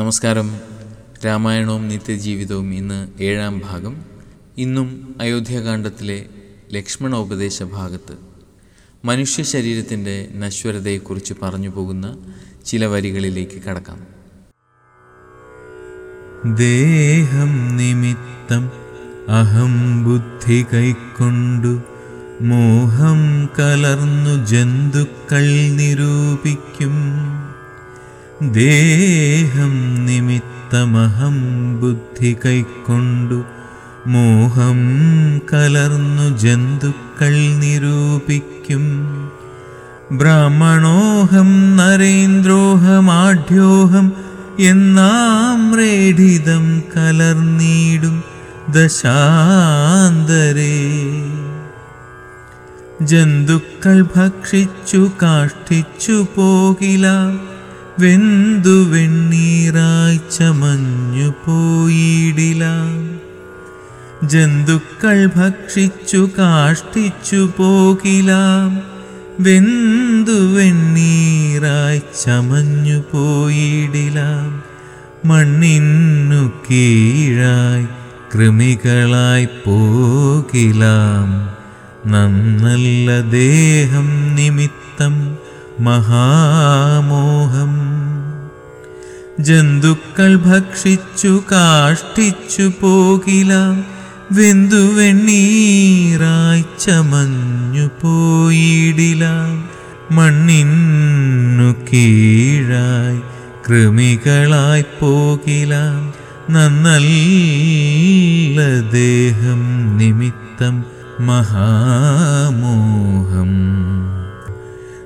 നമസ്കാരം. രാമായണവും നിത്യജീവിതവും ഇന്ന് ഏഴാം ഭാഗം. ഇന്നും അയോധ്യാകാന്ഡത്തിലെ ലക്ഷ്മണ ഉപദേശ ഭാഗത്ത് മനുഷ്യ ശരീരത്തിന്റെ നശ്വരതയെക്കുറിച്ച് പറഞ്ഞു പോകുന്ന ചില വരികളിലേക്ക് കടക്കാം. ദേഹം നിമിത്തം അഹം ബുദ്ധി കൈക്കൊണ്ടു മോഹം കലർന്നു ജന്തുക്കൾ നിരൂപിക്കും. ദേഹം നിമിത്തമഹം ബുദ്ധി കൈക്കൊണ്ടു മോഹം കലർന്നു ജന്തുക്കൾ നിരൂപിക്കും. ബ്രാഹ്മണോഹം നരേന്ദ്രോഹമാഢ്യോഹം എന്നാം രേഢിതം കലർന്നീടും ദശാന്തരേ. ജന്തുക്കൾ ഭക്ഷിച്ചു കാഷ്ടിച്ചു പോകില വെന്തു വെണ്ണീറായി പോയിടില. ജന്തുക്കൾ ഭക്ഷിച്ചു കാഷ്ടിച്ചു പോകില. വെന്തു വെണ്ണീറായി ചമഞ്ഞു പോയിടില. മണ്ണിന്നു കീഴായി കൃമികളായി പോകിലാം. നന്നല്ല ദേഹം നിമിത്തം മഹാമോഹം. ജന്തുക്കൾ ഭക്ഷിച്ചു കാഷ്ടിച്ചു പോകില വെന്തുവെണ്ണീറായി ചമഞ്ഞു പോയിടില. മണ്ണിന്നു കീഴായി കൃമികളായി പോകില നന്നല്ല ദേഹം നിമിത്തം മഹാമോഹം.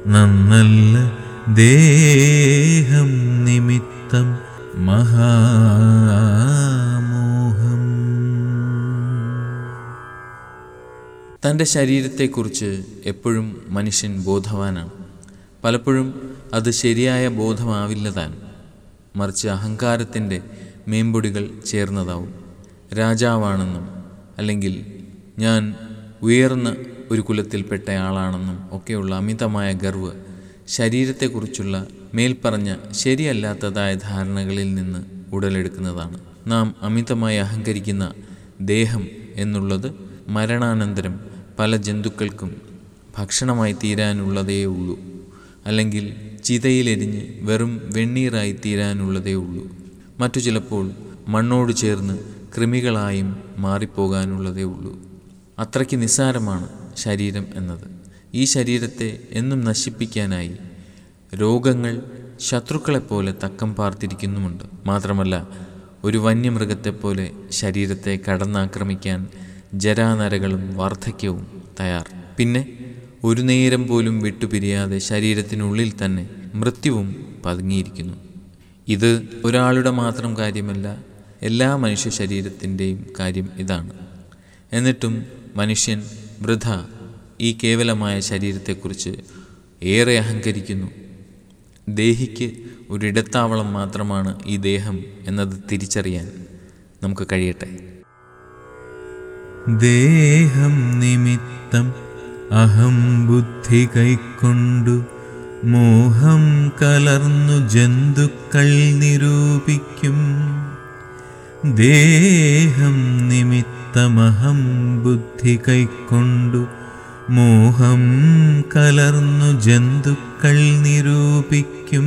നന്നല്ല ദേഹം നിമിത്തം മഹാമോഹം. തന്റെ ശരീരത്തെക്കുറിച്ച് എപ്പോഴും മനുഷ്യൻ ബോധവാനാണ്. പലപ്പോഴും അത് ശരിയായ ബോധമാവില്ല താൻ മറിച്ച് അഹങ്കാരത്തിന്റെ മേമ്പൊടികൾ ചേർന്നതാവും. രാജാവാണെന്നും അല്ലെങ്കിൽ ഞാൻ ഉയർന്ന ഒരു കുലത്തിൽപ്പെട്ടയാളാണെന്നും ഒക്കെയുള്ള അമിതമായ ഗർവ് ശരീരത്തെക്കുറിച്ചുള്ള മേൽപ്പറഞ്ഞ ശരിയല്ലാത്തതായ ധാരണകളിൽ നിന്ന് ഉടലെടുക്കുന്നതാണ്. നാം അമിതമായി അഹങ്കരിക്കുന്ന ദേഹം എന്നുള്ളത് മരണാനന്തരം പല ജന്തുക്കൾക്കും ഭക്ഷണമായി തീരാനുള്ളതേ ഉള്ളൂ. അല്ലെങ്കിൽ ചിതയിലെരിഞ്ഞ് വെറും വെണ്ണീറായി തീരാനുള്ളതേ ഉള്ളൂ. മറ്റു ചിലപ്പോൾ മണ്ണോട് ചേർന്ന് കൃമികളായും മാറിപ്പോകാനുള്ളതേ ഉള്ളൂ. അത്രയ്ക്ക് നിസ്സാരമാണ് ശരീരം എന്നത്. ഈ ശരീരത്തെ എന്നും നശിപ്പിക്കാനായി രോഗങ്ങൾ ശത്രുക്കളെപ്പോലെ തക്കം പാർത്തിരിക്കുന്നുമുണ്ട്. മാത്രമല്ല ഒരു വന്യമൃഗത്തെപ്പോലെ ശരീരത്തെ കടന്നാക്രമിക്കാൻ ജരാനരകളും വാർദ്ധക്യവും തയ്യാർ. പിന്നെ ഒരു നേരം പോലും വിട്ടുപിരിയാതെ ശരീരത്തിനുള്ളിൽ തന്നെ മൃത്യുവും പതുങ്ങിയിരിക്കുന്നു. ഇത് ഒരാളുടെ മാത്രം കാര്യമല്ല എല്ലാ മനുഷ്യ ശരീരത്തിന്റെയും കാര്യം ഇതാണ്. എന്നിട്ടും മനുഷ്യൻ വൃഥ ഈ കേവലമായ ശരീരത്തെക്കുറിച്ച് ഏറെ അഹങ്കരിക്കുന്നു. ദേഹിക്ക് ഒരിടത്താവളം മാത്രമാണ് ഈ ദേഹം എന്നത് തിരിച്ചറിയാൻ നമുക്ക് കഴിയട്ടെ. ദേഹം നിമിത്തം അഹം ബുദ്ധി കൈക്കൊണ്ടു മോഹം കലർന്നു ജന്തുക്കൾ നിരൂപിക്കും. ദേഹം നിമിത്തമഹം ബുദ്ധി കൈക്കൊണ്ടു മോഹം കലർന്നു ജന്തുക്കൾ നിരൂപിക്കും.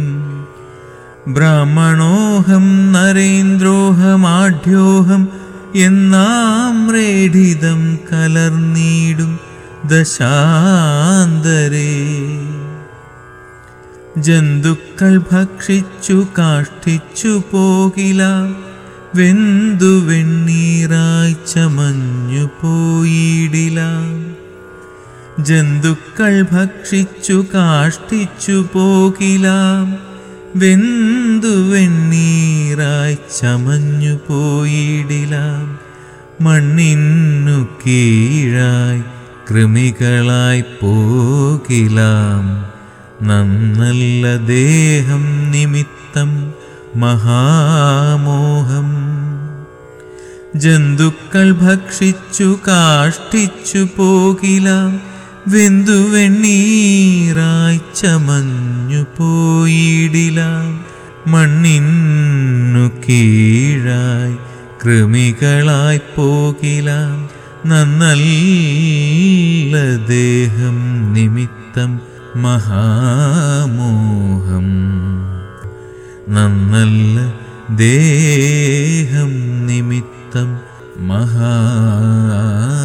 ബ്രാഹ്മണോഹം നരേന്ദ്രോഹമാഢ്യോഹം എന്നാം രേഢിതം കലർന്നീടും ദശാന്തരേ. ജന്തുക്കൾ ഭക്ഷിച്ചു കാഷ്ടിച്ചു പോകില വെന്തു വെണ്ണീറായി ചമഞ്ഞു പോയിടില. ജന്തുക്കൾ ഭക്ഷിച്ചു കാഷ്ടിച്ചു പോകിലാം. വെന്തു വെണ്ണീറായി ചമഞ്ഞു പോയിടിലാം. മണ്ണിന്നു കീഴായി കൃമികളായി പോകിലാം. നന്നല്ല ദേഹം നിമിത്തം മഹാമോഹം. ജന്തുക്കൾ ഭക്ഷിച്ചു കാഷ്ടിച്ചു പോകില. വെന്തു വെണ്ണീറായി ചമഞ്ഞു പോയിടില. മണ്ണിന്നു കീഴായി കൃമികളായി പോകിലാം. നന്നല്ല ദേഹം നിമിത്തം മഹാമോഹം. നന്നല്ല ദേഹം നിമിത്തം മഹാമോഹം